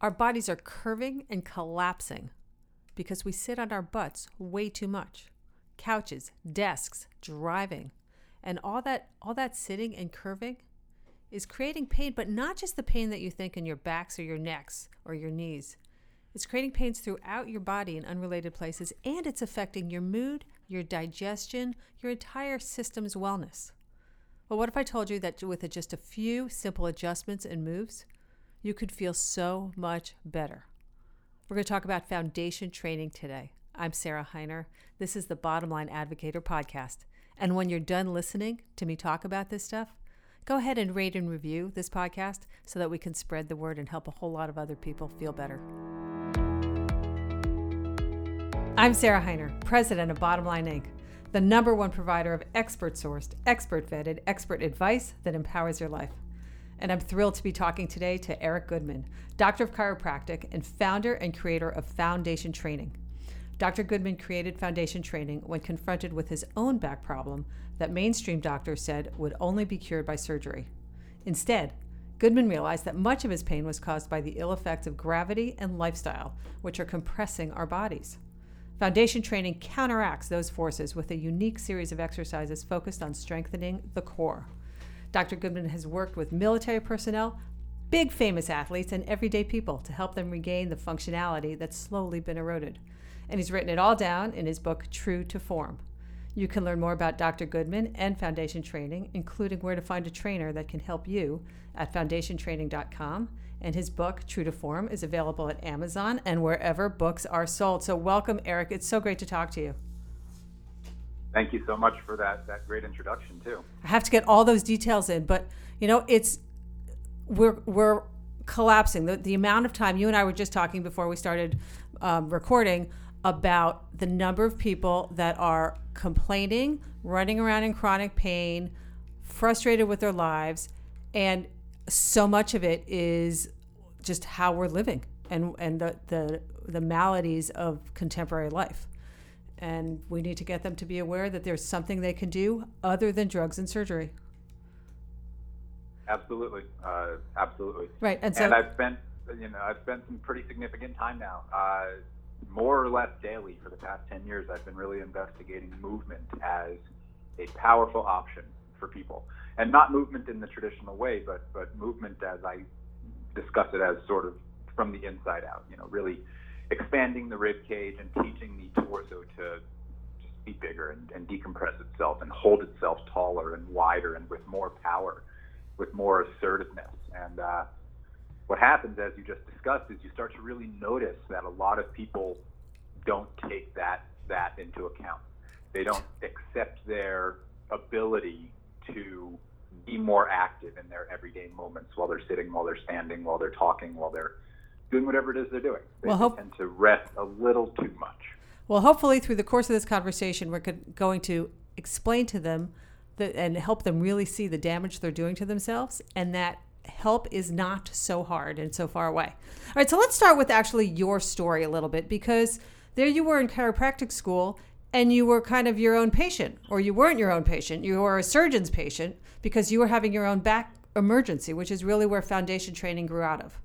Our bodies are curving and collapsing because we sit on our butts way too much. Couches, desks, driving, and all that all that sitting and curving is creating pain, but not just the pain that you think in your backs or your necks or your knees. It's creating pains throughout your body in unrelated places, and it's affecting your mood, your digestion, your entire system's wellness. Well, what if I told you that with just a few simple adjustments and moves, you could feel so much better? We're going to talk about foundation training today. I'm Sarah Hiner. This is the Bottom Line Advocator podcast. And when you're done listening to me talk about this stuff, go ahead and rate and review this podcast so that we can spread the word and help a whole lot of other people feel better. I'm Sarah Hiner, president of Bottom Line Inc., the number one provider of expert sourced, expert vetted, expert advice that empowers your life. And I'm thrilled to be talking today to Eric Goodman, doctor of chiropractic and founder and creator of Foundation Training. Dr. Goodman created Foundation Training when confronted with his own back problem that mainstream doctors said would only be cured by surgery. Instead, Goodman realized that much of his pain was caused by the ill effects of gravity and lifestyle, which are compressing our bodies. Foundation training counteracts those forces with a unique series of exercises focused on strengthening the core. Dr. Goodman has worked with military personnel, big famous athletes, and everyday people to help them regain the functionality that's slowly been eroded. And he's written it all down in his book, True to Form. You can learn more about Dr. Goodman and foundation training, including where to find a trainer that can help you at foundationtraining.com and his book, True to Form, is available at Amazon and wherever books are sold. So, welcome, Eric. It's so great to talk to you. Thank you so much for that, that great introduction, too. I have to get all those details in, but you know, it's we're, we're collapsing. The, the amount of time you and I were just talking before we started um, recording about the number of people that are complaining, running around in chronic pain, frustrated with their lives, and so much of it is just how we're living and and the the the maladies of contemporary life. And we need to get them to be aware that there's something they can do other than drugs and surgery. Absolutely, uh, absolutely. Right, and so and I've spent you know I've spent some pretty significant time now, uh, more or less daily for the past ten years. I've been really investigating movement as a powerful option for people and not movement in the traditional way, but but movement as I discuss it as sort of from the inside out. You know, really expanding the rib cage and teaching the torso to just be bigger and, and decompress itself and hold itself taller and wider and with more power, with more assertiveness. And uh, what happens, as you just discussed, is you start to really notice that a lot of people don't take that that into account. They don't accept their ability to be more active in their everyday moments while they're sitting, while they're standing, while they're talking, while they're doing whatever it is they're doing. They well, hope- tend to rest a little too much. Well, hopefully, through the course of this conversation, we're going to explain to them that, and help them really see the damage they're doing to themselves, and that help is not so hard and so far away. All right, so let's start with actually your story a little bit because there you were in chiropractic school and you were kind of your own patient, or you weren't your own patient, you were a surgeon's patient because you were having your own back emergency, which is really where foundation training grew out of.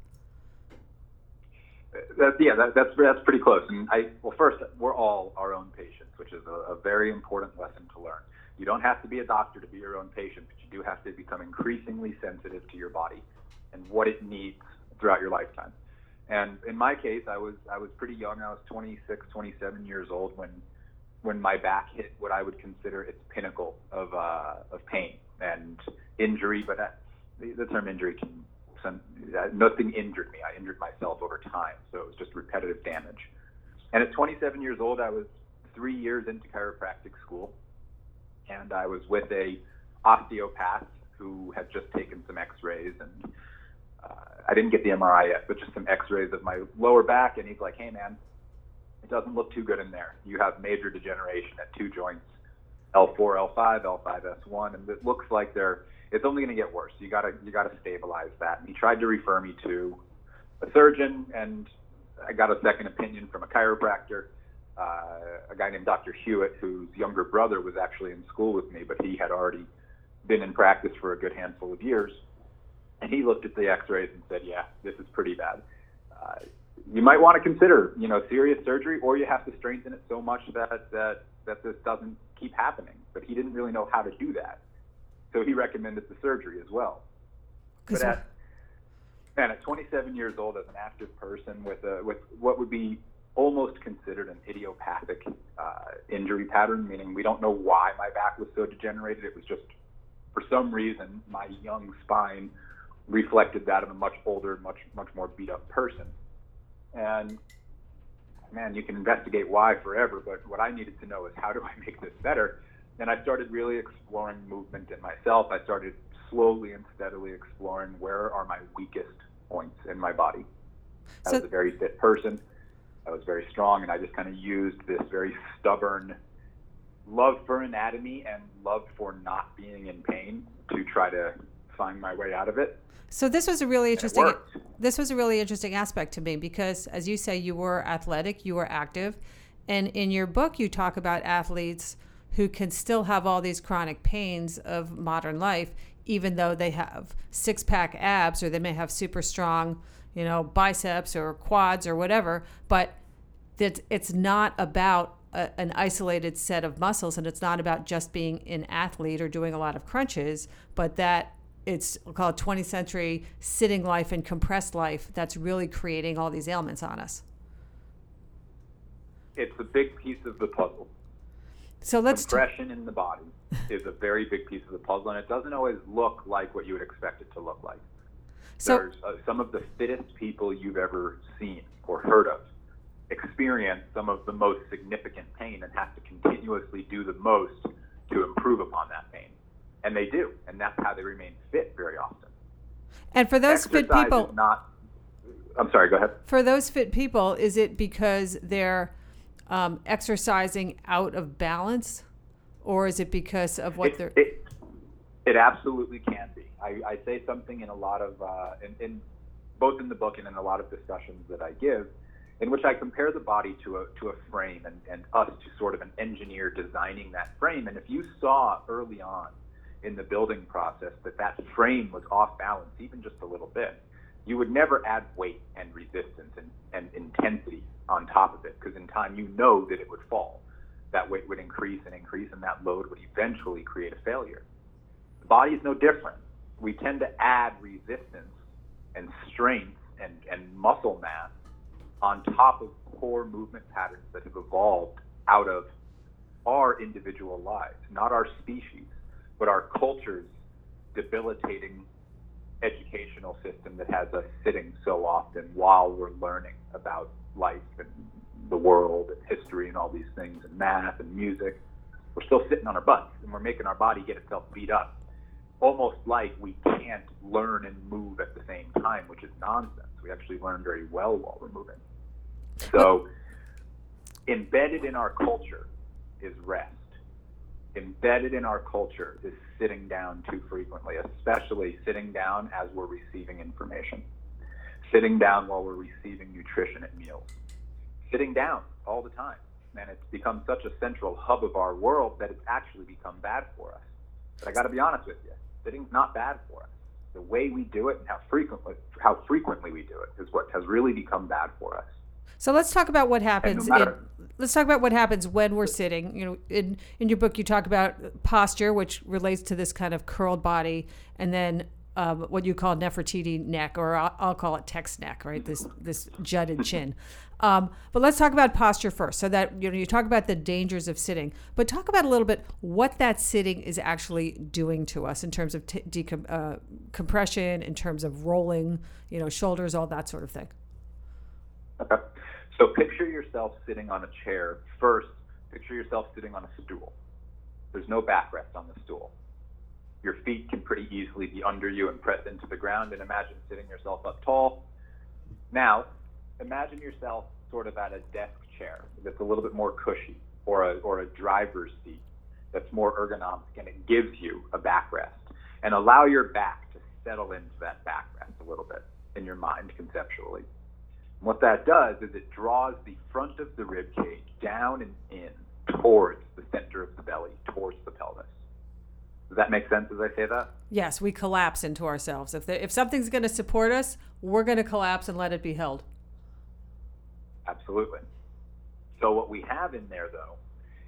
That, yeah, that, that's that's pretty close. And I well, first, we're all our own patients, which is a, a very important lesson to learn. You don't have to be a doctor to be your own patient, but you do have to become increasingly sensitive to your body and what it needs throughout your lifetime. And in my case, I was I was pretty young. I was 26, 27 years old when when my back hit what I would consider its pinnacle of uh, of pain and injury. But that, the, the term injury can some, uh, nothing injured me. I injured myself over time, so it was just repetitive damage. And at 27 years old, I was three years into chiropractic school, and I was with a osteopath who had just taken some X-rays and. Uh, I didn't get the MRI yet, but just some X-rays of my lower back, and he's like, "Hey, man, it doesn't look too good in there. You have major degeneration at two joints, L4, L5, L5S1, and it looks like they're it's only going to get worse. You gotta you gotta stabilize that. And he tried to refer me to a surgeon, and I got a second opinion from a chiropractor, uh, a guy named Dr. Hewitt, whose younger brother was actually in school with me, but he had already been in practice for a good handful of years. And he looked at the X-rays and said, "Yeah, this is pretty bad." Uh, you might want to consider, you know, serious surgery, or you have to strengthen it so much that that that this doesn't keep happening. But he didn't really know how to do that, so he recommended the surgery as well. But at and at 27 years old, as an active person with a with what would be almost considered an idiopathic uh, injury pattern, meaning we don't know why my back was so degenerated. It was just for some reason my young spine reflected that of a much older, much much more beat up person. And man, you can investigate why forever, but what I needed to know is how do I make this better? And I started really exploring movement in myself. I started slowly and steadily exploring where are my weakest points in my body. I so, was a very fit person. I was very strong, and I just kind of used this very stubborn love for anatomy and love for not being in pain to try to find my way out of it. So this was a really interesting this was a really interesting aspect to me because as you say you were athletic, you were active, and in your book you talk about athletes who can still have all these chronic pains of modern life even though they have six-pack abs or they may have super strong, you know, biceps or quads or whatever, but that it's not about a, an isolated set of muscles and it's not about just being an athlete or doing a lot of crunches, but that it's called 20th century sitting life and compressed life that's really creating all these ailments on us. It's a big piece of the puzzle. So let's compression t- in the body is a very big piece of the puzzle, and it doesn't always look like what you would expect it to look like. So, There's uh, some of the fittest people you've ever seen or heard of experience some of the most significant pain and have to continuously do the most to improve upon that pain and they do, and that's how they remain fit very often. And for those Exercise fit people, not. I'm sorry. Go ahead. For those fit people, is it because they're um, exercising out of balance, or is it because of what it, they're? It, it absolutely can be. I, I say something in a lot of, uh, in, in both in the book and in a lot of discussions that I give, in which I compare the body to a to a frame and, and us to sort of an engineer designing that frame. And if you saw early on in the building process that that frame was off balance even just a little bit, you would never add weight and resistance and, and intensity on top of it because in time you know that it would fall. That weight would increase and increase, and that load would eventually create a failure. The body is no different. We tend to add resistance and strength and, and muscle mass on top of core movement patterns that have evolved out of our individual lives, not our species but our culture's debilitating educational system that has us sitting so often while we're learning about life and the world and history and all these things and math and music. We're still sitting on our butts and we're making our body get itself beat up, almost like we can't learn and move at the same time, which is nonsense. We actually learn very well while we're moving. So, embedded in our culture is rest embedded in our culture is sitting down too frequently, especially sitting down as we're receiving information, sitting down while we're receiving nutrition at meals, sitting down all the time. And it's become such a central hub of our world that it's actually become bad for us. But I got to be honest with you, sitting's not bad for us. The way we do it and how frequently how frequently we do it is what has really become bad for us. So let's talk about what happens. No matter, let's talk about what happens when we're sitting. You know, in in your book, you talk about posture, which relates to this kind of curled body, and then um, what you call Nefertiti neck, or I'll, I'll, call it text neck, right? This this jutted chin. Um, but let's talk about posture first. So that you know, you talk about the dangers of sitting, but talk about a little bit what that sitting is actually doing to us in terms of t- decom- uh, compression, in terms of rolling, you know, shoulders, all that sort of thing. Okay. So picture yourself sitting on a chair. First, picture yourself sitting on a stool. There's no backrest on the stool. Your feet can pretty easily be under you and press into the ground, and imagine sitting yourself up tall. Now, imagine yourself sort of at a desk chair that's a little bit more cushy, or a, or a driver's seat that's more ergonomic, and it gives you a backrest. And allow your back to settle into that backrest a little bit in your mind conceptually. What that does is it draws the front of the rib cage down and in towards the center of the belly, towards the pelvis. Does that make sense as I say that? Yes, we collapse into ourselves. If, the, if something's going to support us, we're going to collapse and let it be held. Absolutely. So what we have in there, though,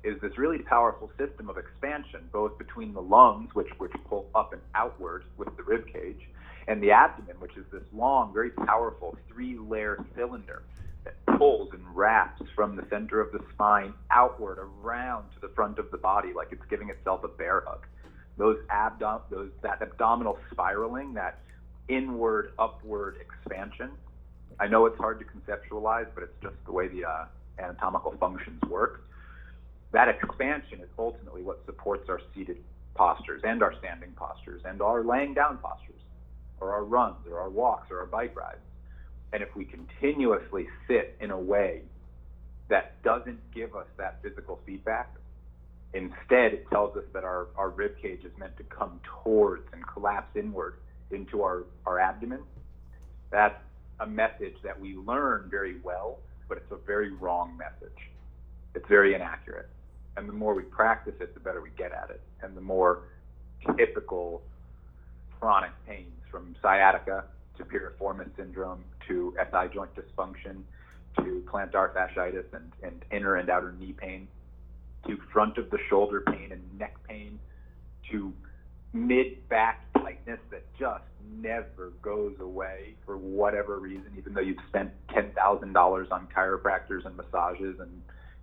is this really powerful system of expansion, both between the lungs, which which pull up and outward with the rib cage, and the abdomen, which is this long, very powerful three-layer cylinder that pulls and wraps from the center of the spine outward around to the front of the body, like it's giving itself a bear hug. Those abdom, those that abdominal spiraling, that inward, upward expansion. I know it's hard to conceptualize, but it's just the way the uh, anatomical functions work. That expansion is ultimately what supports our seated postures and our standing postures and our laying down postures, or our runs, or our walks, or our bike rides. And if we continuously sit in a way that doesn't give us that physical feedback, instead it tells us that our, our rib cage is meant to come towards and collapse inward into our, our abdomen, that's a message that we learn very well, but it's a very wrong message. It's very inaccurate. And the more we practice it, the better we get at it. And the more typical chronic pains from sciatica to piriformis syndrome to SI joint dysfunction to plantar fasciitis and, and inner and outer knee pain to front of the shoulder pain and neck pain to mid back tightness that just never goes away for whatever reason, even though you've spent $10,000 on chiropractors and massages and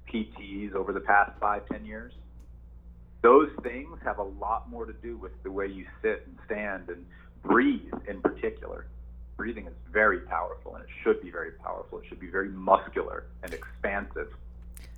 PTs over the past five, ten years. Those things have a lot more to do with the way you sit and stand and breathe in particular. Breathing is very powerful and it should be very powerful. It should be very muscular and expansive.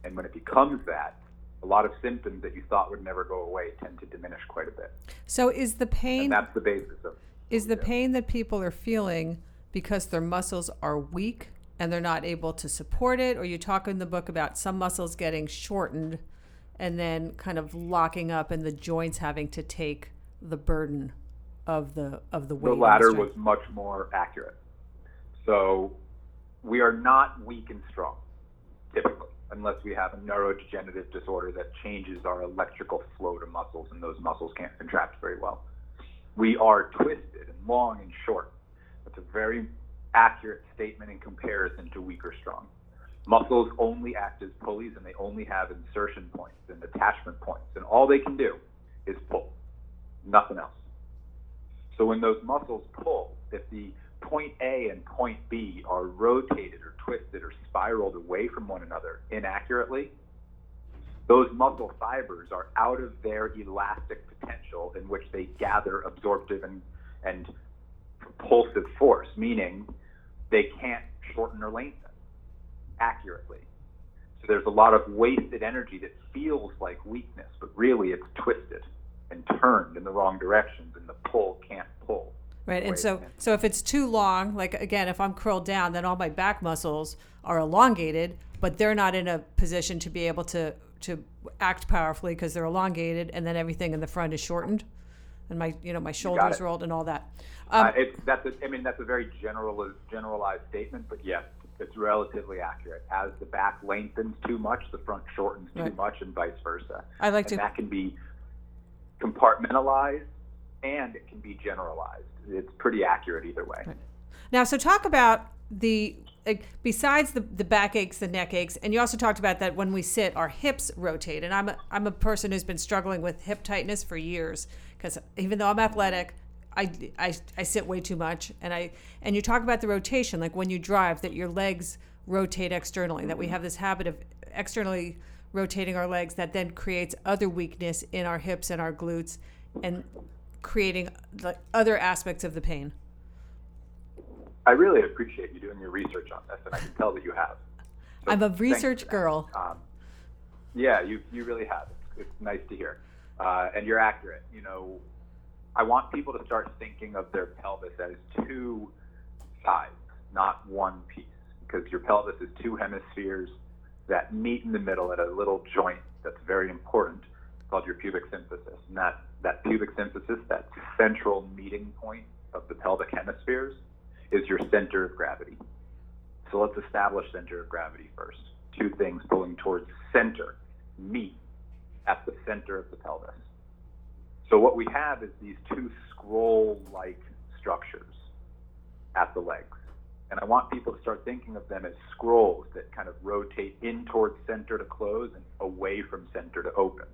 And when it becomes that, a lot of symptoms that you thought would never go away tend to diminish quite a bit. So is the pain And that's the basis of is the pain that people are feeling because their muscles are weak and they're not able to support it or you talk in the book about some muscles getting shortened and then kind of locking up and the joints having to take the burden of the of the weight. the latter was much more accurate. So we are not weak and strong, typically, unless we have a neurodegenerative disorder that changes our electrical flow to muscles, and those muscles can't contract very well. We are twisted and long and short. That's a very accurate statement in comparison to weak or strong. Muscles only act as pulleys and they only have insertion points and attachment points, and all they can do is pull, nothing else. So when those muscles pull, if the point A and point B are rotated or twisted or spiraled away from one another inaccurately, those muscle fibers are out of their elastic potential in which they gather absorptive and, and propulsive force, meaning they can't shorten or lengthen accurately. So there's a lot of wasted energy that feels like weakness, but really it's twisted and turned in the wrong directions, and the pull can't pull. Right. And so so if it's too long, like again, if I'm curled down, then all my back muscles are elongated, but they're not in a position to be able to to act powerfully because they're elongated and then everything in the front is shortened and my you know my shoulders rolled and all that. Um, uh, it, that's a, I mean that's a very general generalized statement, but yes, it's relatively accurate. As the back lengthens too much, the front shortens too Right. much, and vice versa. I like and to that can be compartmentalized and it can be generalized. It's pretty accurate either way. Now, so talk about the like, besides the the back aches, the neck aches, and you also talked about that when we sit, our hips rotate. And I'm a, I'm a person who's been struggling with hip tightness for years because even though I'm athletic, I, I I sit way too much. And I and you talk about the rotation, like when you drive, that your legs rotate externally. That we have this habit of externally rotating our legs that then creates other weakness in our hips and our glutes, and creating like other aspects of the pain. I really appreciate you doing your research on this, and I can tell that you have. So I'm a research girl. Um, yeah, you you really have. It's, it's nice to hear, uh, and you're accurate. You know, I want people to start thinking of their pelvis as two sides, not one piece, because your pelvis is two hemispheres that meet in the middle at a little joint that's very important called your pubic symphysis, and that that pubic symphysis, that central meeting point of the pelvic hemispheres, is your center of gravity. So let's establish center of gravity first. Two things pulling towards center meet at the center of the pelvis. So what we have is these two scroll-like structures at the legs. And I want people to start thinking of them as scrolls that kind of rotate in towards center to close and away from center to open.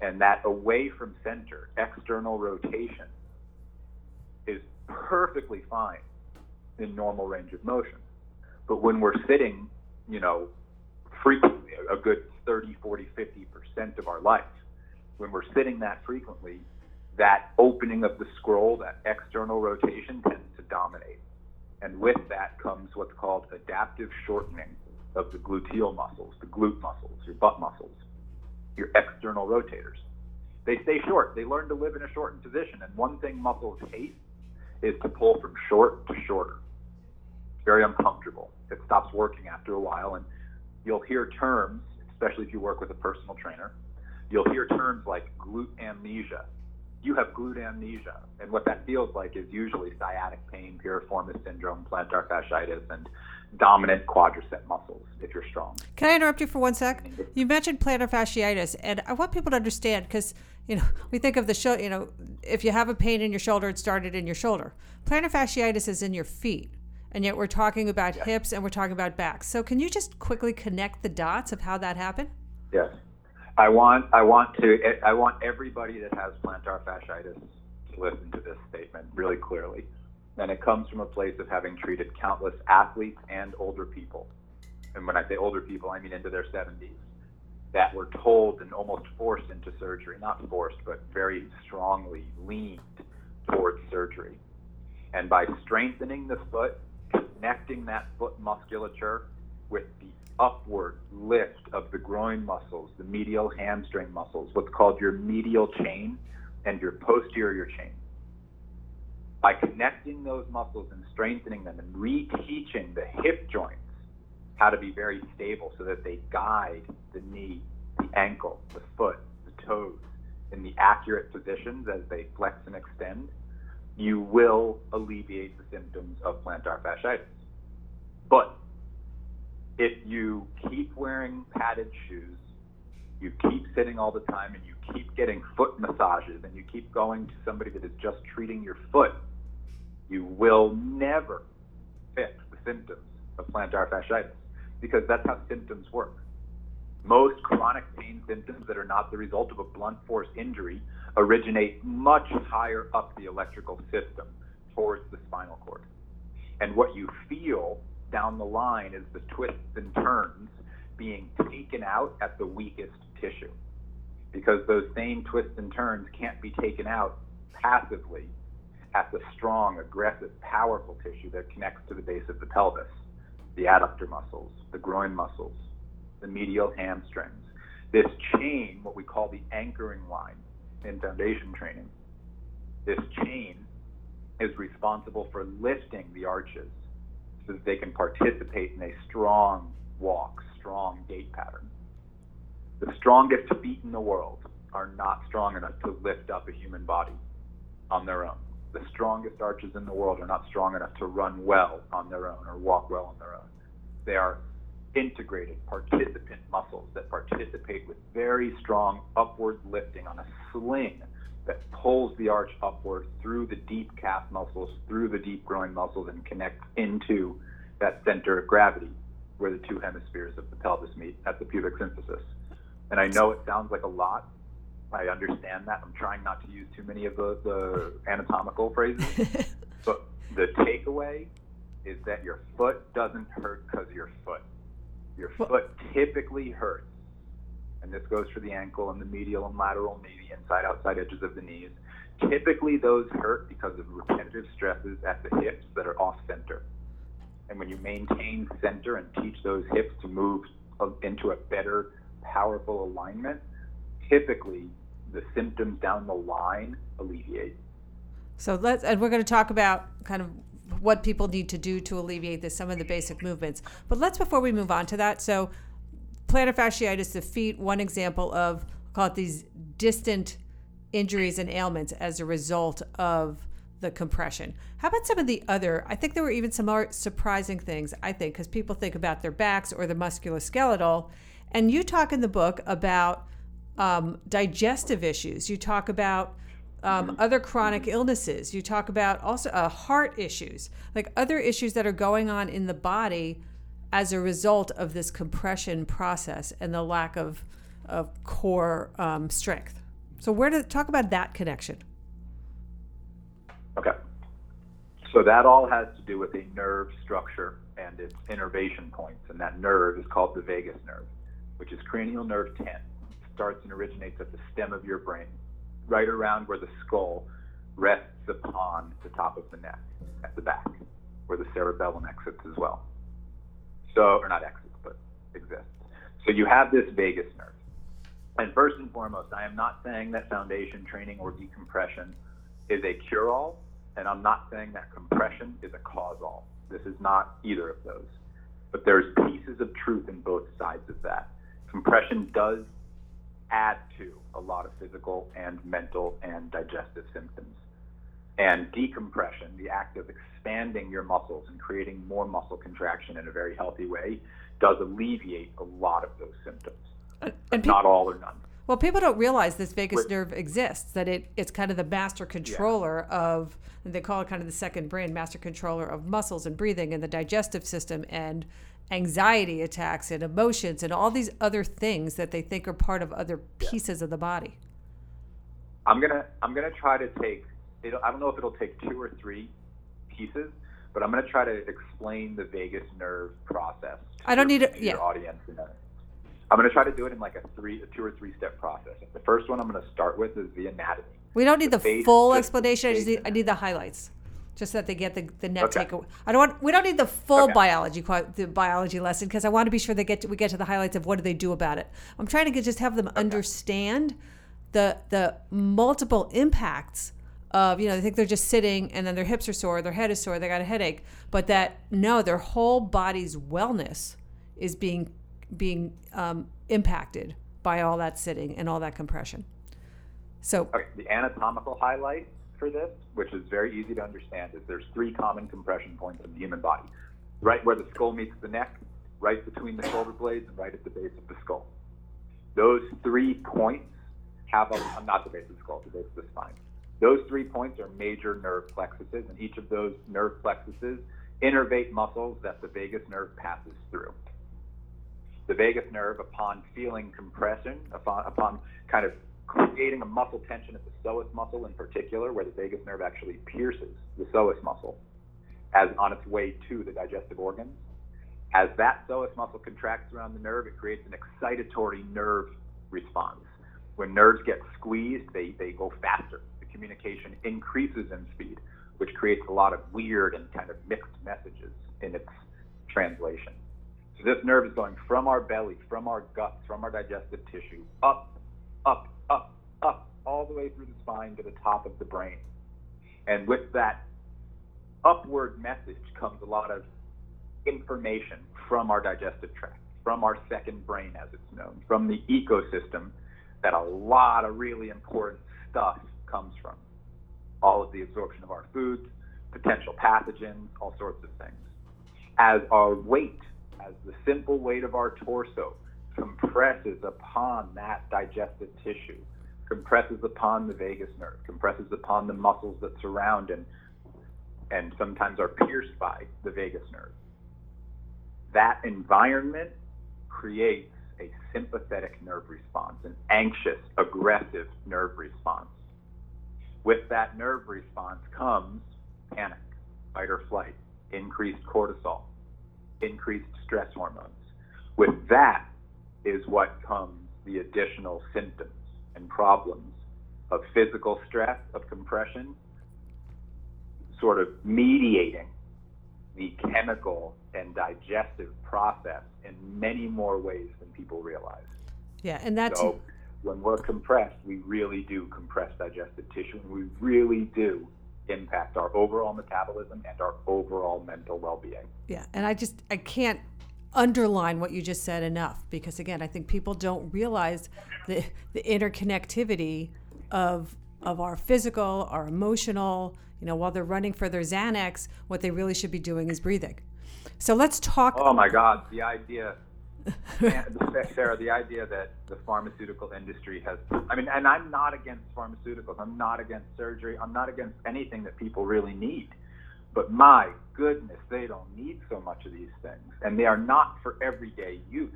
And that away from center, external rotation, is perfectly fine in normal range of motion. But when we're sitting, you know, frequently, a good 30, 40, 50% of our life, when we're sitting that frequently, that opening of the scroll, that external rotation tends to dominate. And with that comes what's called adaptive shortening of the gluteal muscles, the glute muscles, your butt muscles, your external rotators. They stay short. They learn to live in a shortened position. And one thing muscles hate is to pull from short to shorter. It's very uncomfortable. It stops working after a while. And you'll hear terms, especially if you work with a personal trainer, you'll hear terms like glute amnesia you have glute amnesia. And what that feels like is usually sciatic pain, piriformis syndrome, plantar fasciitis, and dominant quadricep muscles if you're strong. Can I interrupt you for one sec? You mentioned plantar fasciitis, and I want people to understand because you know we think of the shoulder. You know, if you have a pain in your shoulder, it started in your shoulder. Plantar fasciitis is in your feet, and yet we're talking about yes. hips and we're talking about backs. So can you just quickly connect the dots of how that happened? Yes. I want I want to I want everybody that has plantar fasciitis to listen to this statement really clearly. And it comes from a place of having treated countless athletes and older people. And when I say older people, I mean into their 70s that were told and almost forced into surgery, not forced, but very strongly leaned towards surgery. And by strengthening the foot, connecting that foot musculature with the upward lift of the groin muscles, the medial hamstring muscles, what's called your medial chain and your posterior chain. By connecting those muscles and strengthening them and reteaching the hip joints how to be very stable so that they guide the knee, the ankle, the foot, the toes in the accurate positions as they flex and extend, you will alleviate the symptoms of plantar fasciitis. But if you keep wearing padded shoes, you keep sitting all the time, and you keep getting foot massages, and you keep going to somebody that is just treating your foot, you will never fix the symptoms of plantar fasciitis because that's how symptoms work. Most chronic pain symptoms that are not the result of a blunt force injury originate much higher up the electrical system towards the spinal cord. And what you feel down the line is the twists and turns being taken out at the weakest tissue. Because those same twists and turns can't be taken out passively at the strong, aggressive, powerful tissue that connects to the base of the pelvis, the adductor muscles, the groin muscles, the medial hamstrings. This chain, what we call the anchoring line in foundation training, this chain is responsible for lifting the arches so that they can participate in a strong walk, strong gait pattern. The strongest feet in the world are not strong enough to lift up a human body on their own. The strongest arches in the world are not strong enough to run well on their own or walk well on their own. They are integrated participant muscles that participate with very strong upward lifting on a sling that pulls the arch upward through the deep calf muscles, through the deep groin muscles, and connect into that center of gravity where the two hemispheres of the pelvis meet at the pubic symphysis. And I know it sounds like a lot. I understand that. I'm trying not to use too many of the, the anatomical phrases. but the takeaway is that your foot doesn't hurt because your foot. Your foot typically hurts and this goes for the ankle and the medial and lateral knee, inside outside edges of the knees. Typically, those hurt because of repetitive stresses at the hips that are off center. And when you maintain center and teach those hips to move um, into a better, powerful alignment, typically the symptoms down the line alleviate. So let's, and we're going to talk about kind of what people need to do to alleviate this, some of the basic movements. But let's, before we move on to that, so plantar fasciitis, the feet, one example of call it these distant injuries and ailments as a result of the compression. How about some of the other? I think there were even some more surprising things, I think, because people think about their backs or the musculoskeletal. And you talk in the book about um, digestive issues. You talk about um, mm-hmm. other chronic illnesses. You talk about also uh, heart issues, like other issues that are going on in the body as a result of this compression process and the lack of of core um, strength. So, where to talk about that connection? Okay. So that all has to do with a nerve structure and its innervation points, and that nerve is called the vagus nerve, which is cranial nerve 10. It starts and originates at the stem of your brain, right around where the skull rests upon the top of the neck, at the back, where the cerebellum exits as well. So, or not exits, but exists. So you have this vagus nerve. And first and foremost, I am not saying that foundation training or decompression is a cure all, and I'm not saying that compression is a cause all. This is not either of those. But there's pieces of truth in both sides of that. Compression does add to a lot of physical and mental and digestive symptoms. And decompression, the act of expanding your muscles and creating more muscle contraction in a very healthy way, does alleviate a lot of those symptoms. And, and pe- not all or none. Well, people don't realize this vagus nerve exists, that it, it's kind of the master controller yeah. of, they call it kind of the second brain, master controller of muscles and breathing and the digestive system and anxiety attacks and emotions and all these other things that they think are part of other pieces yeah. of the body. I'm gonna I'm gonna try to take I don't know if it'll take two or three pieces, but I'm gonna try to explain the vagus nerve process. I don't your, need a, yeah. audience. I'm going to try to do it in like a three, a two or three step process. The first one I'm going to start with is the anatomy. We don't need the, the full explanation. I just need, I need the highlights, just so that they get the, the net okay. takeaway. I don't want. We don't need the full okay. biology the biology lesson because I want to be sure they get to, we get to the highlights of what do they do about it. I'm trying to get, just have them okay. understand the the multiple impacts of you know they think they're just sitting and then their hips are sore, their head is sore, they got a headache, but that no, their whole body's wellness is being being um, impacted by all that sitting and all that compression. So, okay, the anatomical highlight for this, which is very easy to understand, is there's three common compression points in the human body right where the skull meets the neck, right between the shoulder blades, and right at the base of the skull. Those three points have a, not the base of the skull, the base of the spine. Those three points are major nerve plexuses, and each of those nerve plexuses innervate muscles that the vagus nerve passes through the vagus nerve upon feeling compression, upon, upon kind of creating a muscle tension at the psoas muscle in particular, where the vagus nerve actually pierces the psoas muscle as on its way to the digestive organs. As that psoas muscle contracts around the nerve, it creates an excitatory nerve response. When nerves get squeezed, they, they go faster. Communication increases in speed, which creates a lot of weird and kind of mixed messages in its translation. So this nerve is going from our belly, from our guts, from our digestive tissue, up, up, up, up, all the way through the spine to the top of the brain. And with that upward message comes a lot of information from our digestive tract, from our second brain, as it's known, from the ecosystem that a lot of really important stuff comes from. All of the absorption of our foods, potential pathogens, all sorts of things. As our weight as the simple weight of our torso compresses upon that digestive tissue, compresses upon the vagus nerve, compresses upon the muscles that surround and and sometimes are pierced by the vagus nerve. That environment creates a sympathetic nerve response, an anxious, aggressive nerve response. With that nerve response comes panic, fight or flight, increased cortisol, increased stress hormones. With that is what comes the additional symptoms and problems of physical stress, of compression, sort of mediating the chemical and digestive process in many more ways than people realize. Yeah, and that's so when we're compressed, we really do compress digestive tissue, and we really do impact our overall metabolism and our overall mental well-being. Yeah, and I just I can't underline what you just said enough because again, I think people don't realize the the interconnectivity of of our physical, our emotional, you know, while they're running for their Xanax, what they really should be doing is breathing. So let's talk Oh my god, the idea Sarah, the idea that the pharmaceutical industry has, I mean, and I'm not against pharmaceuticals. I'm not against surgery. I'm not against anything that people really need. But my goodness, they don't need so much of these things. And they are not for everyday use.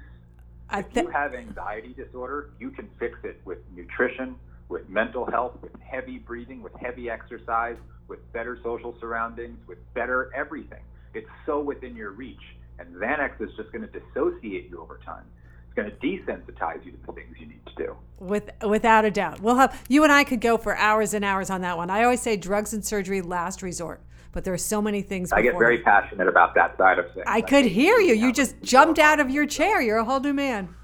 I th- if you have anxiety disorder, you can fix it with nutrition, with mental health, with heavy breathing, with heavy exercise, with better social surroundings, with better everything. It's so within your reach. And Xanax is just going to dissociate you over time. It's going to desensitize you to the things you need to do. With, without a doubt. We'll have you and I could go for hours and hours on that one. I always say drugs and surgery last resort, but there are so many things. I get very passionate about that side of things. I, I could hear you. You just jumped out of your chair. You're a whole new man.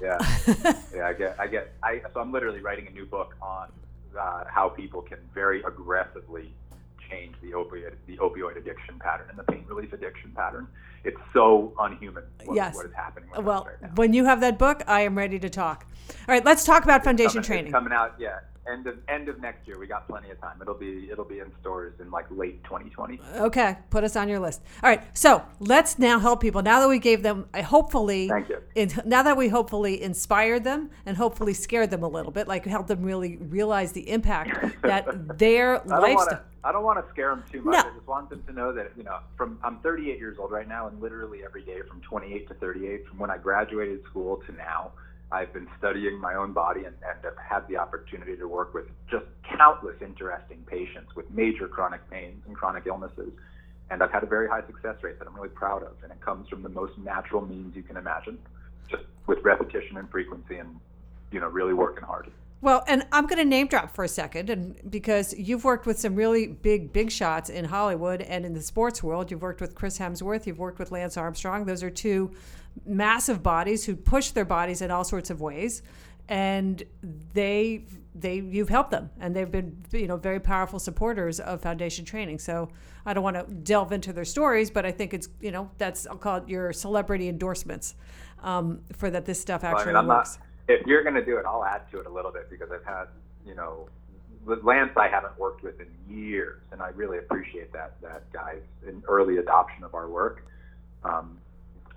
Yeah, yeah. I get, I get. I so I'm literally writing a new book on uh, how people can very aggressively change the opioid the opioid addiction pattern and the pain relief addiction pattern. It's so unhuman what, yes. what is happening. well, right when you have that book, I am ready to talk. All right, let's talk about foundation coming, training. coming out, yeah end of end of next year. We got plenty of time. It'll be it'll be in stores in like late 2020. Okay, put us on your list. All right, so let's now help people. Now that we gave them, I hopefully, thank you. In, now that we hopefully inspired them and hopefully scared them a little bit, like help them really realize the impact that their lifestyle. I don't want to scare them too much. No. I just want them to know that you know, from I'm 38 years old right now, and literally every day from 28 to 38, from when I graduated school to now I've been studying my own body and, and have had the opportunity to work with just countless interesting patients with major chronic pains and chronic illnesses. And I've had a very high success rate that I'm really proud of. And it comes from the most natural means you can imagine, just with repetition and frequency and, you know, really working hard. Well, and I'm going to name drop for a second, and because you've worked with some really big, big shots in Hollywood and in the sports world. You've worked with Chris Hemsworth. You've worked with Lance Armstrong. Those are two massive bodies who push their bodies in all sorts of ways and they they you've helped them and they've been you know very powerful supporters of foundation training so i don't want to delve into their stories but i think it's you know that's i'll call it your celebrity endorsements um, for that this stuff actually well, I mean, works not, if you're going to do it i'll add to it a little bit because i've had you know Lance I haven't worked with in years, and I really appreciate that that guy's an early adoption of our work. Um,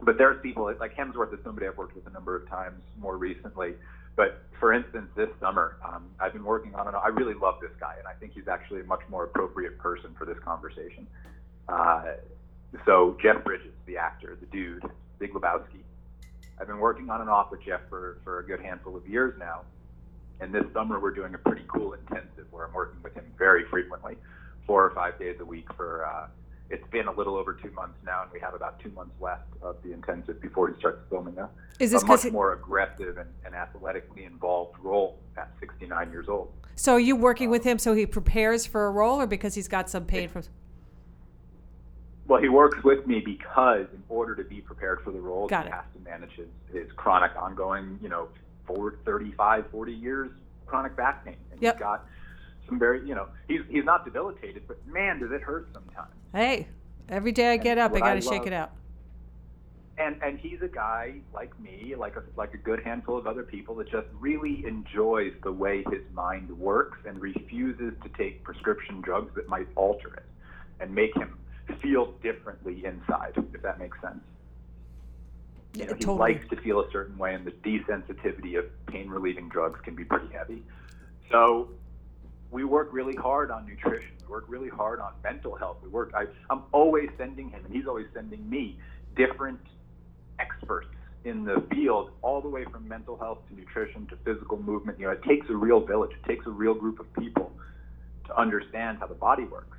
but there's people like Hemsworth is somebody I've worked with a number of times more recently. But for instance, this summer, um, I've been working on it. I really love this guy, and I think he's actually a much more appropriate person for this conversation. Uh, so Jeff Bridges, the actor, the dude, Big Lebowski. I've been working on and off with Jeff for, for a good handful of years now. And this summer, we're doing a pretty cool intensive where I'm working with him very frequently, four or five days a week for uh, it's been a little over two months now, and we have about two months left of the intensive before he starts filming now. Is this a much more aggressive and, and, athletically involved role at 69 years old? So are you working um, with him so he prepares for a role, or because he's got some pain from? Well, he works with me because in order to be prepared for the role, got he it. has to manage his, his chronic, ongoing, you know, for 35, 40 years chronic back pain. And yep. he's got some very, you know, he's he's not debilitated, but man, does it hurt sometimes. Hey, every day I get up, I got to shake it out. And and he's a guy like me, like a like a good handful of other people that just really enjoys the way his mind works and refuses to take prescription drugs that might alter it and make him feel differently inside, if that makes sense. You know, he totally. likes to feel a certain way, and the desensitivity of pain relieving drugs can be pretty heavy. So we work really hard on nutrition. We work really hard on mental health. We work. I, I'm always sending him, and he's always sending me different experts in the field, all the way from mental health to nutrition to physical movement. You know, it takes a real village. It takes a real group of people to understand how the body works.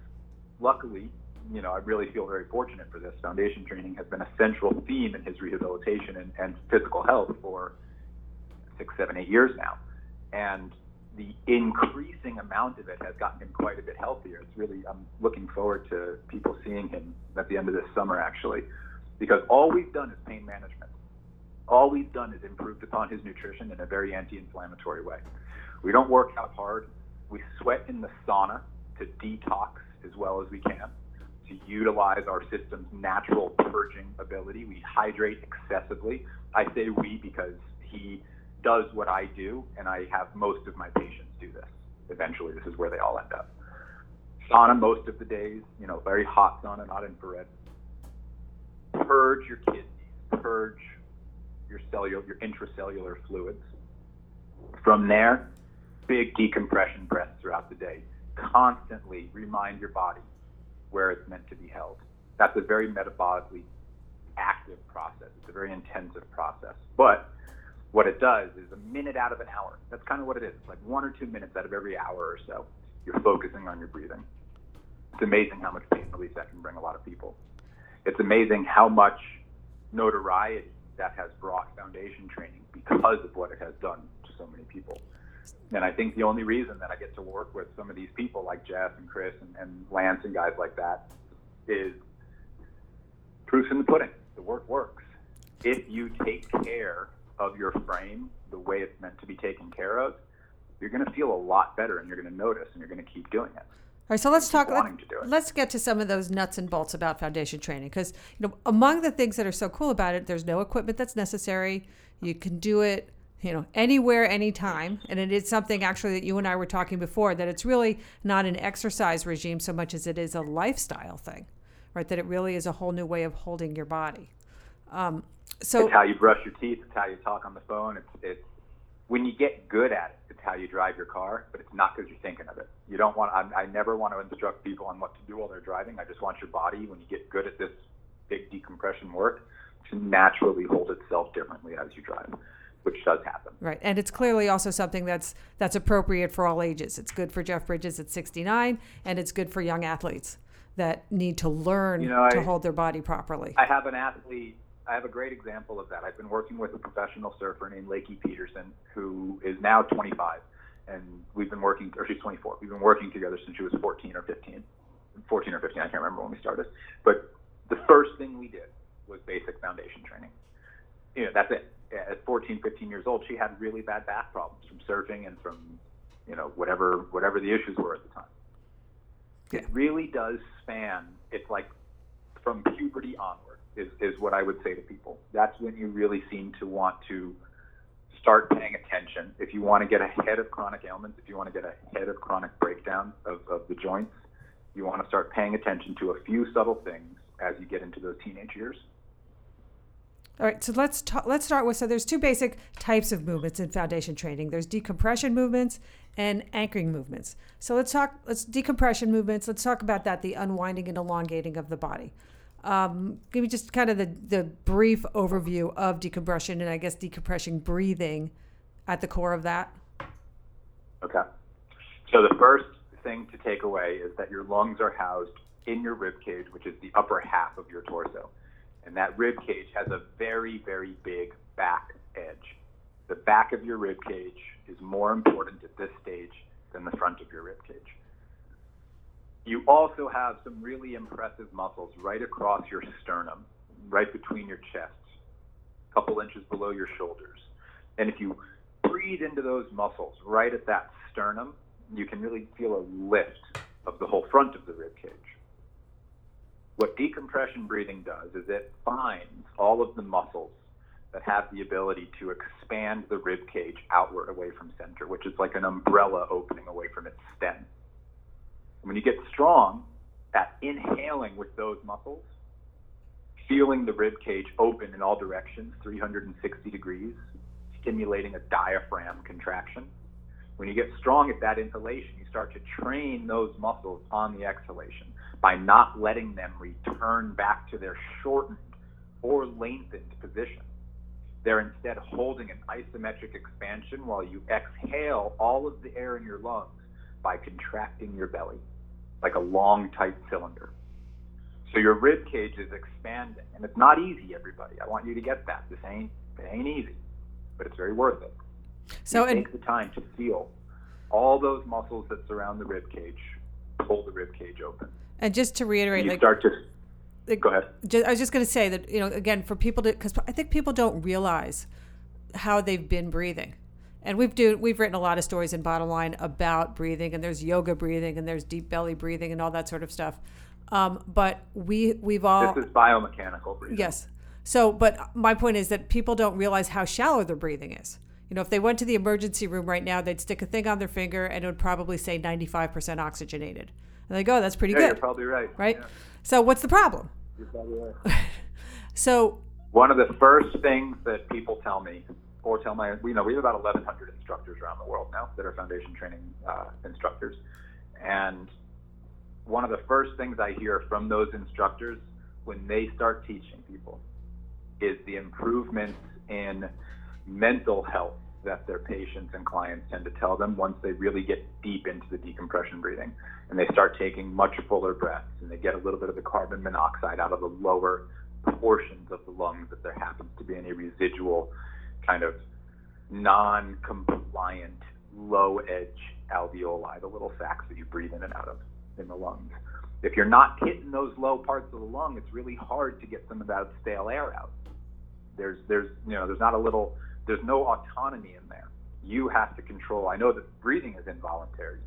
Luckily, you know, I really feel very fortunate for this. Foundation training has been a central theme in his rehabilitation and, and physical health for six, seven, eight years now. And the increasing amount of it has gotten him quite a bit healthier. It's really, I'm looking forward to people seeing him at the end of this summer, actually, because all we've done is pain management. All we've done is improved upon his nutrition in a very anti inflammatory way. We don't work out hard. We sweat in the sauna to detox as well as we can, to utilize our system's natural purging ability. We hydrate excessively. I say we because he does what I do, and I have most of my patients do this. Eventually, this is where they all end up. Sauna most of the days, you know, very hot sauna, not infrared. Purge your kidneys, purge your cellular, your intracellular fluids. From there, big decompression breaths throughout the day. Constantly remind your body where it's meant to be held. That's a very metabolically active process. It's a very intensive process. But what it does is a minute out of an hour. That's kind of what it is. It's like one or two minutes out of every hour or so, you're focusing on your breathing. It's amazing how much pain relief that can bring a lot of people. It's amazing how much notoriety that has brought foundation training because of what it has done to so many people. And I think the only reason that I get to work with some of these people like Jeff and Chris and, and Lance and guys like that is proof in the pudding. The work works. If you take care of your frame the way it's meant to be taken care of, you're going to feel a lot better and you're going to notice and you're going to keep doing it. All right, so let's talk. Let, us get to some of those nuts and bolts about foundation training because you know among the things that are so cool about it, there's no equipment that's necessary. You can do it, you know, anywhere, anytime, and it is something actually that you and I were talking before that it's really not an exercise regime so much as it is a lifestyle thing, right? That it really is a whole new way of holding your body. Um, so it's how you brush your teeth. It's how you talk on the phone. It's it's when you get good at it, it's how you drive your car, but it's not because you're thinking of it. You don't want. I, I never want to instruct people on what to do while they're driving. I just want your body, when you get good at this big decompression work, to naturally hold itself differently as you drive, which does happen. Right, and it's clearly also something that's that's appropriate for all ages. It's good for Jeff Bridges at 69, and it's good for young athletes that need to learn you know, to I, hold their body properly. I have an athlete I have a great example of that. I've been working with a professional surfer named Lakey Peterson, who is now 25, and we've been working, or she's 24. We've been working together since she was 14 or 15, 14 or 15. I can't remember when we started. But the first thing we did was basic foundation training. You know, that's it. At 14, 15 years old, she had really bad back problems from surfing and from, you know, whatever whatever the issues were at the time. Yeah. It really does span. It's like from puberty onward is, is what I would say to people. That's when you really seem to want to start paying attention. If you want to get ahead of chronic ailments, if you want to get ahead of chronic breakdown of, of the joints, you want to start paying attention to a few subtle things as you get into those teenage years. All right, so let's ta- let's start with so there's two basic types of movements in foundation training. There's decompression movements and anchoring movements. So let's talk let's decompression movements. Let's talk about that, the unwinding and elongating of the body. Um, give me just kind of the, the brief overview of decompression and I guess decompression breathing at the core of that. Okay. So the first thing to take away is that your lungs are housed in your rib cage, which is the upper half of your torso. And that rib cage has a very, very big back edge. The back of your rib cage is more important at this stage than the front of your rib cage. You also have some really impressive muscles right across your sternum, right between your chest, a couple inches below your shoulders. And if you breathe into those muscles right at that sternum, you can really feel a lift of the whole front of the rib cage. What decompression breathing does is it finds all of the muscles that have the ability to expand the rib cage outward away from center, which is like an umbrella opening away from its stem. When you get strong at inhaling with those muscles, feeling the rib cage open in all directions, 360 degrees, stimulating a diaphragm contraction. When you get strong at that inhalation, you start to train those muscles on the exhalation by not letting them return back to their shortened or lengthened position. They're instead holding an isometric expansion while you exhale all of the air in your lungs by contracting your belly like a long, tight cylinder. So your rib cage is expanding, and it's not easy, everybody. I want you to get that. This ain't it ain't easy, but it's very worth it. So and, take the time to feel all those muscles that surround the rib cage pull the rib cage open. And just to reiterate, you like, start to like, go ahead. Just, I was just going to say that you know again for people to because I think people don't realize how they've been breathing and we've do we've written a lot of stories in bottom line about breathing and there's yoga breathing and there's deep belly breathing and all that sort of stuff. Um, but we we've all this is biomechanical breathing. Yes. So but my point is that people don't realize how shallow their breathing is. You know if they went to the emergency room right now they'd stick a thing on their finger and it would probably say 95% oxygenated. And they go oh, that's pretty yeah, good. you're probably right. Right? Yeah. so what's the problem? You're probably right. So One of the first things that people tell me, or tell my, we know we have about 1,100 instructors around the world now that are foundation training uh, instructors. And one of the first things I hear from those instructors when they start teaching people is the improvements in mental health that their patients and clients tend to tell them once they really get deep into the decompression breathing and they start taking much fuller breaths and they get a little bit of the carbon monoxide out of the lower portions of the lungs if there happens to be any residual kind of non compliant low edge alveoli, the little sacs that you breathe in and out of in the lungs. If you're not hitting those low parts of the lung, it's really hard to get some of that stale air out. There's there's you know there's not a little there's no autonomy in there. You have to control. I know that breathing is involuntary,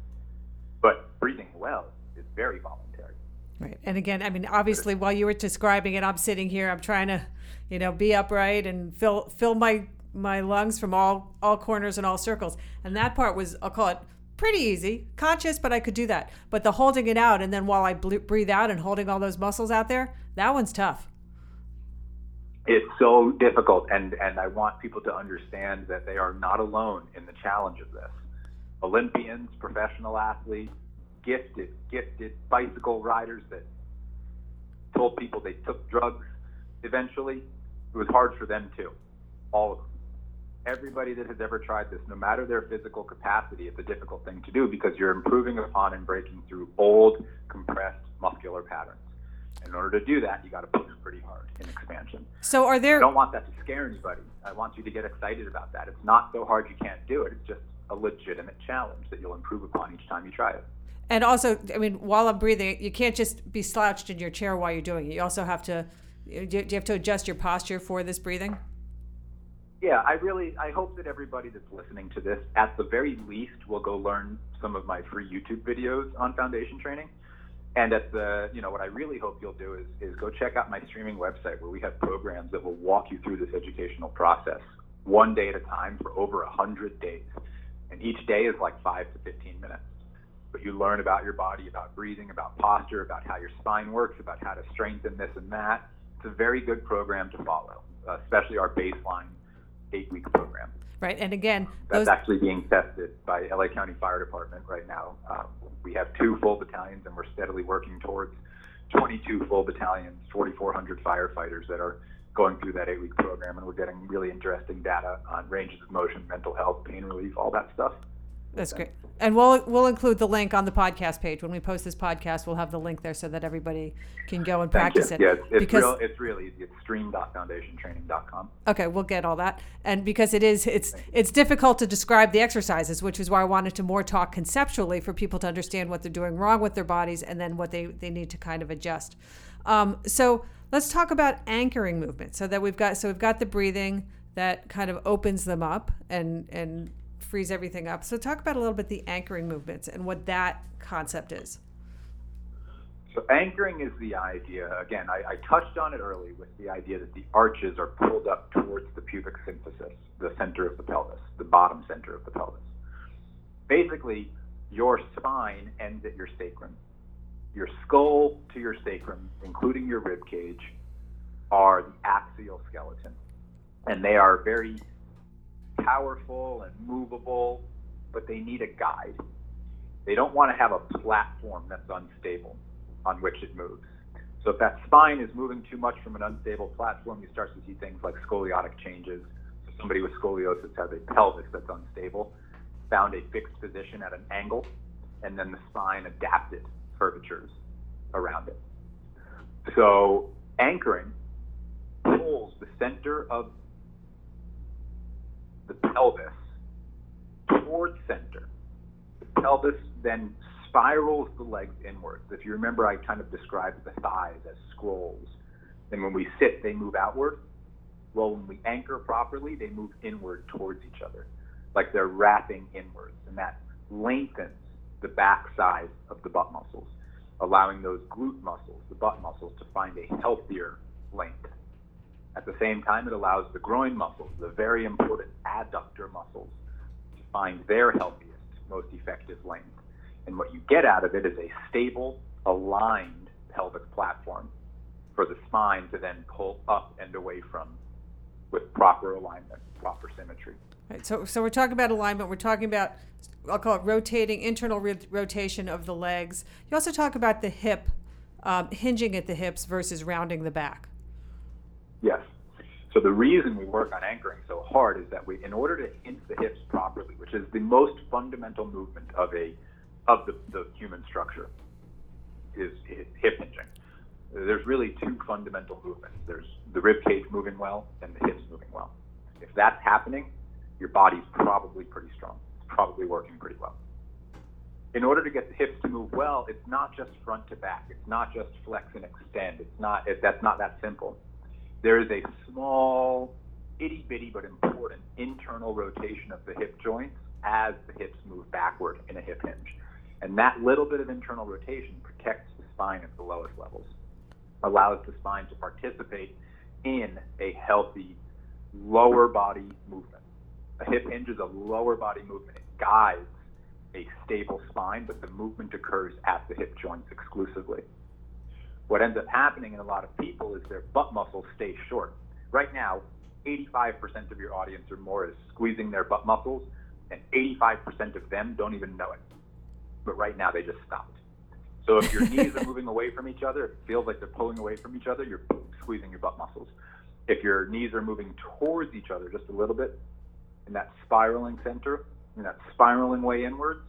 but breathing well is very voluntary. Right. And again, I mean, obviously, while you were describing it, I'm sitting here. I'm trying to, you know, be upright and fill fill my my lungs from all all corners and all circles. And that part was, I'll call it pretty easy, conscious, but I could do that. But the holding it out and then while I breathe out and holding all those muscles out there, that one's tough it's so difficult and and I want people to understand that they are not alone in the challenge of this. Olympians, professional athletes, gifted, gifted bicycle riders that told people they took drugs eventually. It was hard for them too. All of them. Everybody that has ever tried this, no matter their physical capacity, it's a difficult thing to do because you're improving upon and breaking through old, compressed muscular patterns. In order to do that, you got to push pretty hard in expansion. So, are there? I don't want that to scare anybody. I want you to get excited about that. It's not so hard you can't do it. It's just a legitimate challenge that you'll improve upon each time you try it. And also, I mean, while I'm breathing, you can't just be slouched in your chair while you're doing it. You also have to. Do you have to adjust your posture for this breathing? Yeah, I really I hope that everybody that's listening to this, at the very least, will go learn some of my free YouTube videos on foundation training and at the, you know, what I really hope you'll do is, is go check out my streaming website where we have programs that will walk you through this educational process one day at a time for over a hundred days. And each day is like five to 15 minutes. But you learn about your body, about breathing, about posture, about how your spine works, about how to strengthen this and that. It's a very good program to follow, especially our baseline eight week program. Right. And again, that's those... actually being tested by LA County Fire Department right now. Um, we have two full battalions, and we're steadily working towards 22 full battalions, 4,400 firefighters that are going through that eight week program. And we're getting really interesting data on ranges of motion, mental health, pain relief, all that stuff. That's great. And we'll we'll include the link on the podcast page when we post this podcast. We'll have the link there so that everybody can go and practice it. Yeah, it's, it's because, real. It's really easy. It's stream.foundationtraining.com. Okay, we'll get all that. And because it is, it's it's difficult to describe the exercises, which is why I wanted to more talk conceptually for people to understand what they're doing wrong with their bodies and then what they they need to kind of adjust. Um, so let's talk about anchoring movement. So that we've got so we've got the breathing that kind of opens them up and and frees everything up. So talk about a little bit the anchoring movements and what that concept is. So anchoring is the idea. Again, I, I, touched on it early with the idea that the arches are pulled up towards the pubic symphysis, the center of the pelvis, the bottom center of the pelvis. Basically, your spine ends at your sacrum. Your skull to your sacrum, including your rib cage, are the axial skeleton, and they are very powerful and movable, but they need a guide. They don't want to have a platform that's unstable on which it moves. So if that spine is moving too much from an unstable platform, you start to see things like scoliotic changes. So somebody with scoliosis has a pelvis that's unstable, found a fixed position at an angle, and then the spine adapted curvatures around it. So anchoring pulls the center of the pelvis towards center. The pelvis then spirals the legs inwards. If you remember, I kind of described the thighs as scrolls. And when we sit, they move outward. Well, when we anchor properly, they move inward towards each other, like they're wrapping inwards. And that lengthens the back side of the butt muscles, allowing those glute muscles, the butt muscles, to find a healthier length. At the same time, it allows the groin muscles, the very important adductor muscles, to find their healthiest, most effective length. And what you get out of it is a stable, aligned pelvic platform for the spine to then pull up and away from with proper alignment, proper symmetry. Right, so, so we're talking about alignment. We're talking about, I'll call it rotating, internal re- rotation of the legs. You also talk about the hip, um, hinging at the hips versus rounding the back. So the reason we work on anchoring so hard is that we, in order to hinge the hips properly, which is the most fundamental movement of a of the, the human structure, is hip hinging. There's really two fundamental movements. There's the rib cage moving well and the hips moving well. If that's happening, your body's probably pretty strong. It's probably working pretty well. In order to get the hips to move well, it's not just front to back. It's not just flex and extend. It's not. It, that's not that simple there is a small, itty bitty but important internal rotation of the hip joints as the hips move backward in a hip hinge. And that little bit of internal rotation protects the spine at the lowest levels, allows the spine to participate in a healthy lower body movement. A hip hinge is a lower body movement. It guides a stable spine, but the movement occurs at the hip joints exclusively what ends up happening in a lot of people is their butt muscles stay short. Right now, 85% of your audience or more is squeezing their butt muscles, and 85% of them don't even know it. But right now, they just stopped. So if your knees are moving away from each other, it feels like they're pulling away from each other, you're squeezing your butt muscles. If your knees are moving towards each other just a little bit, in that spiraling center, in that spiraling way inwards,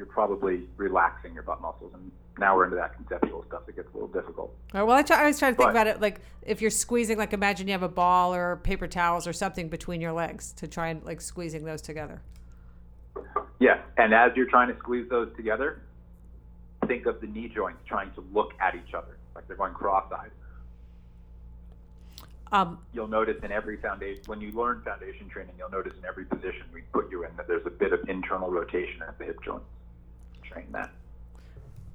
you're probably relaxing your butt muscles. And now we're into that conceptual stuff that gets a little difficult. Right, well, I, try, I was trying to think but, about it like if you're squeezing, like imagine you have a ball or paper towels or something between your legs to try and like squeezing those together. Yes, and as you're trying to squeeze those together, think of the knee joints trying to look at each other, like they're going cross-eyed. Um, you'll notice in every foundation, when you learn foundation training, you'll notice in every position we put you in that there's a bit of internal rotation at the hip joints. Train that.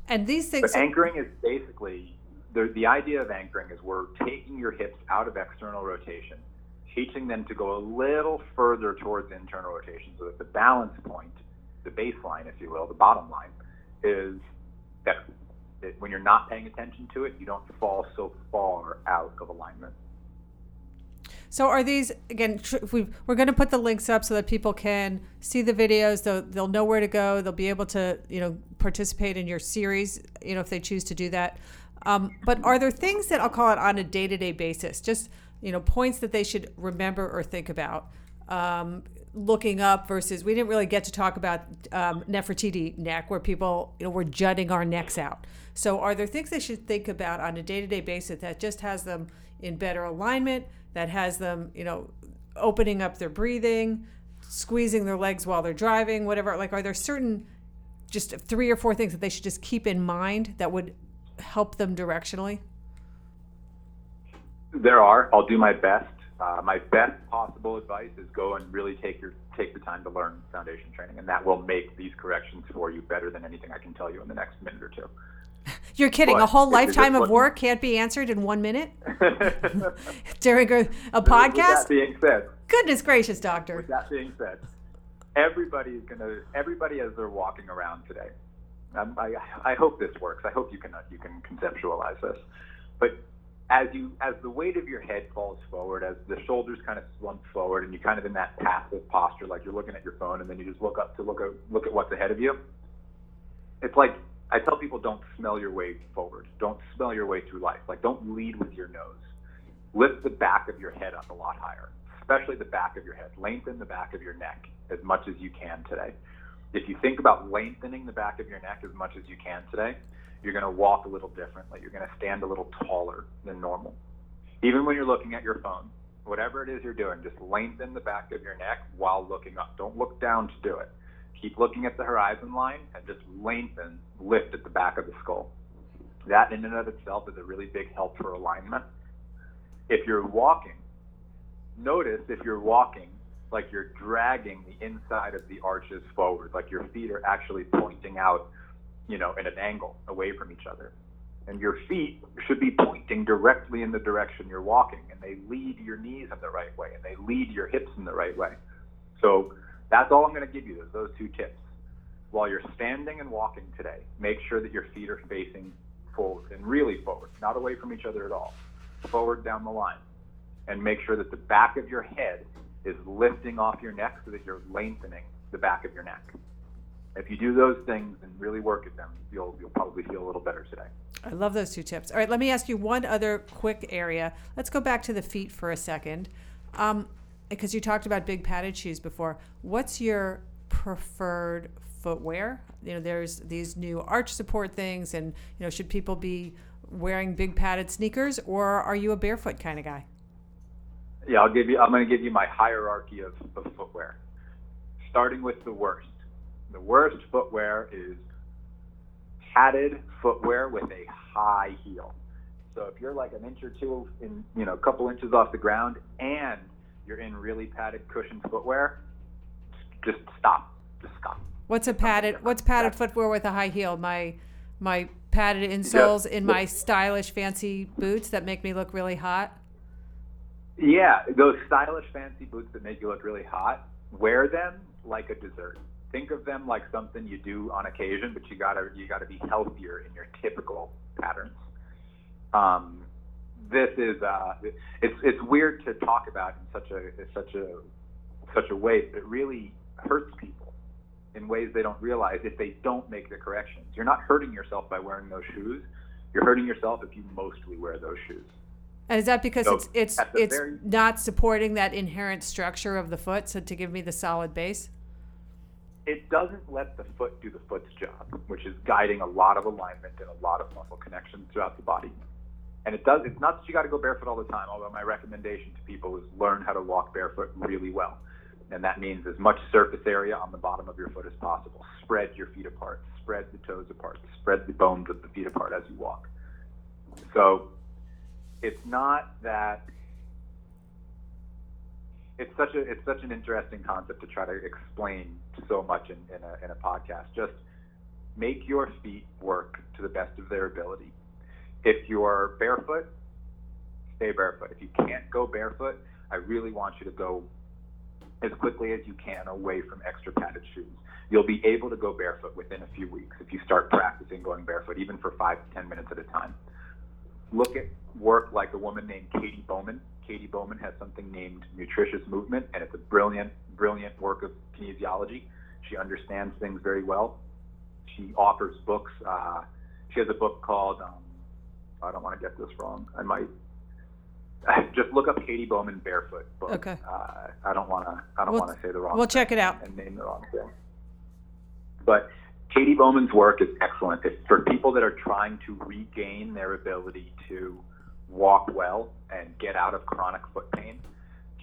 And these things. But anchoring is basically the, the idea of anchoring is we're taking your hips out of external rotation, teaching them to go a little further towards internal rotation so that the balance point, the baseline, if you will, the bottom line, is that, that when you're not paying attention to it, you don't fall so far out of alignment. So are these again? we are going to put the links up so that people can see the videos. They'll, they'll know where to go. They'll be able to you know participate in your series. You know if they choose to do that. Um, but are there things that I'll call it on a day to day basis? Just you know points that they should remember or think about. Um, looking up versus we didn't really get to talk about um, Nefertiti neck where people you know were jutting our necks out. So are there things they should think about on a day to day basis that just has them in better alignment? That has them, you know, opening up their breathing, squeezing their legs while they're driving, whatever. Like, are there certain just three or four things that they should just keep in mind that would help them directionally? There are. I'll do my best. Uh, my best possible advice is go and really take your take the time to learn foundation training, and that will make these corrections for you better than anything I can tell you in the next minute or two. You're kidding. But a whole lifetime of work can't be answered in one minute during a, a podcast. With that being said, goodness gracious, doctor. With that being said, everybody is gonna. Everybody as they're walking around today. Um, I, I hope this works. I hope you can you can conceptualize this. But as you as the weight of your head falls forward, as the shoulders kind of slump forward, and you're kind of in that passive posture, like you're looking at your phone, and then you just look up to look at look at what's ahead of you. It's like I tell people don't smell your way forward. Don't smell your way through life. Like don't lead with your nose. Lift the back of your head up a lot higher, especially the back of your head. Lengthen the back of your neck as much as you can today. If you think about lengthening the back of your neck as much as you can today, you're going to walk a little differently. You're going to stand a little taller than normal. Even when you're looking at your phone, whatever it is you're doing, just lengthen the back of your neck while looking up. Don't look down to do it. Keep looking at the horizon line and just lengthen, lift at the back of the skull. That in and of itself is a really big help for alignment. If you're walking, notice if you're walking like you're dragging the inside of the arches forward, like your feet are actually pointing out, you know, in an angle away from each other. And your feet should be pointing directly in the direction you're walking, and they lead your knees in the right way, and they lead your hips in the right way. So that's all I'm going to give you those two tips. While you're standing and walking today, make sure that your feet are facing forward and really forward, not away from each other at all. forward down the line and make sure that the back of your head is lifting off your neck so that you're lengthening the back of your neck. If you do those things and really work at them, you'll, you'll probably feel a little better today. I love those two tips. All right, let me ask you one other quick area. Let's go back to the feet for a second. Um, because you talked about big padded shoes before. What's your preferred footwear? You know, there's these new arch support things, and you know, should people be wearing big padded sneakers, or are you a barefoot kind of guy? Yeah, I'll give you. I'm going to give you my hierarchy of, of footwear, starting with the worst. The worst footwear is padded footwear with a high heel. So if you're like an inch or two in, you know, a couple inches off the ground, and you're in really padded cushioned footwear, just stop. Just stop. What's a padded? What's padded footwear with a high heel? My my padded insoles in my stylish fancy boots that make me look really hot. Yeah, those stylish fancy boots that make you look really hot. Wear them like a dessert. Think of them like something you do on occasion, but you gotta you gotta be healthier in your typical patterns. Um, this is uh, it's it's weird to talk about in such a in such a such a way, but it really hurts people in ways they don't realize if they don't make the corrections. You're not hurting yourself by wearing those shoes. You're hurting yourself if you mostly wear those shoes. And is that because so it's it's it's very, not supporting that inherent structure of the foot, so to give me the solid base? It doesn't let the foot do the foot's job, which is guiding a lot of alignment and a lot of muscle connections throughout the body. And it does. It's not that you got to go barefoot all the time. Although my recommendation to people is learn how to walk barefoot really well, and that means as much surface area on the bottom of your foot as possible. Spread your feet apart. Spread the toes apart. Spread the bones of the feet apart as you walk. So it's not that it's such a it's such an interesting concept to try to explain so much in, in a in a podcast. Just make your feet work to the best of their ability if you're barefoot, stay barefoot. If you can't go barefoot, I really want you to go as quickly as you can away from extra padded shoes. You'll be able to go barefoot within a few weeks if you start practicing going barefoot, even for five to 10 minutes at a time. Look at work like a woman named Katy Bowman. Katy Bowman has something named nutritious movement, and it's a brilliant, brilliant work of kinesiology. She understands things very well. She offers books. Uh, she has a book called um, I don't want to get this wrong. I might just look up Katy Bowman barefoot book. Okay. Uh, I don't want to. I don't we'll, want to say the wrong. We'll check it out and name the wrong thing. But Katy Bowman's work is excellent. It's for people that are trying to regain their ability to walk well and get out of chronic foot pain.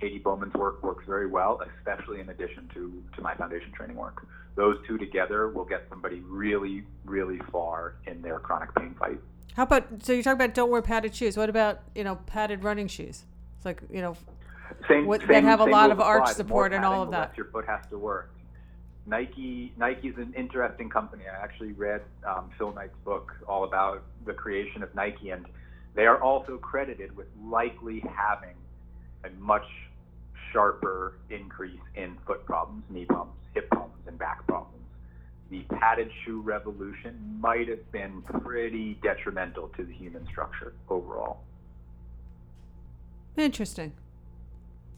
Katy Bowman's work works very well, especially in addition to, to my foundation training work. Those two together will get somebody really, really far in their chronic pain fight. How about so you talk about don't wear padded shoes? What about you know padded running shoes? It's like you know same, what, same, that have a lot of arch support and all of that. Your foot has to work. Nike Nike's an interesting company. I actually read um, Phil Knight's book all about the creation of Nike, and they are also credited with likely having a much sharper increase in foot problems, knee problems, hip problems, and back problems the padded shoe revolution might have been pretty detrimental to the human structure overall. Interesting.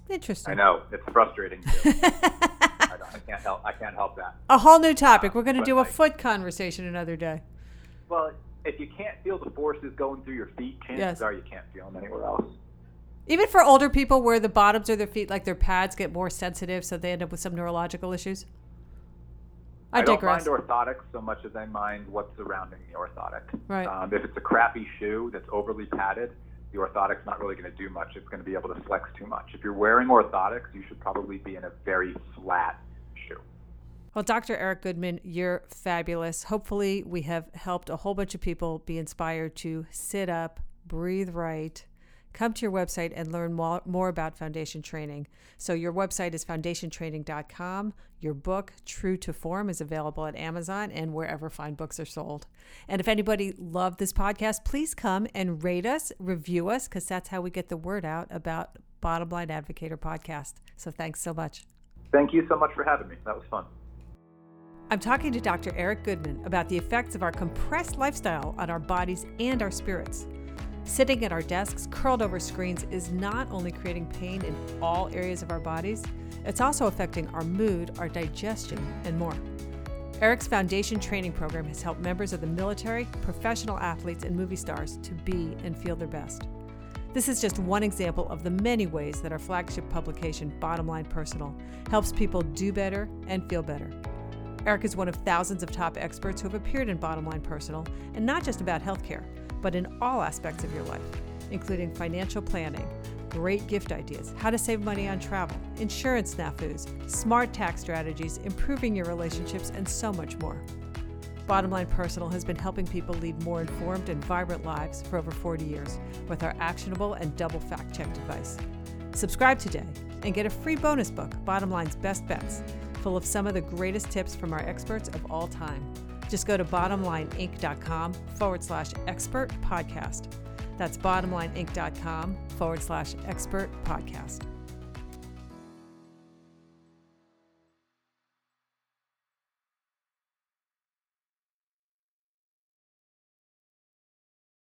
Interesting. I know it's frustrating too. I, I, can't help. I can't help that. A whole new topic. We're going to do a foot conversation another day. Well, if you can't feel the forces going through your feet, chances yes. are you can't feel them anywhere else. Even for older people, where the bottoms of their feet, like their pads, get more sensitive, so they end up with some neurological issues. I, I don't mind orthotics so much as I mind what's surrounding the orthotic. Right. Um, if it's a crappy shoe that's overly padded, the orthotic's not really going to do much. It's going to be able to flex too much. If you're wearing orthotics, you should probably be in a very flat shoe. Well, Dr. Eric Goodman, you're fabulous. Hopefully, we have helped a whole bunch of people be inspired to sit up, breathe right, come to your website and learn more, more about foundation training. So, your website is foundationtraining.com. Your book, True to Form, is available at Amazon and wherever fine books are sold. And if anybody loved this podcast, please come and rate us, review us, because that's how we get the word out about Bottom Line Advocator podcast. So, thanks so much. Thank you so much for having me. That was fun. I'm talking to Dr. Eric Goodman about the effects of our compressed lifestyle on our bodies and our spirits. Sitting at our desks, curled over screens, is not only creating pain in all areas of our bodies, it's also affecting our mood, our digestion, and more. Eric's foundation training program has helped members of the military, professional athletes, and movie stars to be and feel their best. This is just one example of the many ways that our flagship publication, Bottom Line Personal, helps people do better and feel better. Eric is one of thousands of top experts who have appeared in Bottom Line Personal, and not just about healthcare, but in all aspects of your life, including financial planning, great gift ideas, how to save money on travel, insurance snafus, smart tax strategies, improving your relationships, and so much more. Bottom Line Personal has been helping people lead more informed and vibrant lives for over 40 years with our actionable and double fact checked advice. Subscribe today and get a free bonus book, Bottom Line's Best Bets, full of some of the greatest tips from our experts of all time. Just go to bottomlineinc.com forward slash expert podcast. That's bottomlineinc.com forward slash expert podcast.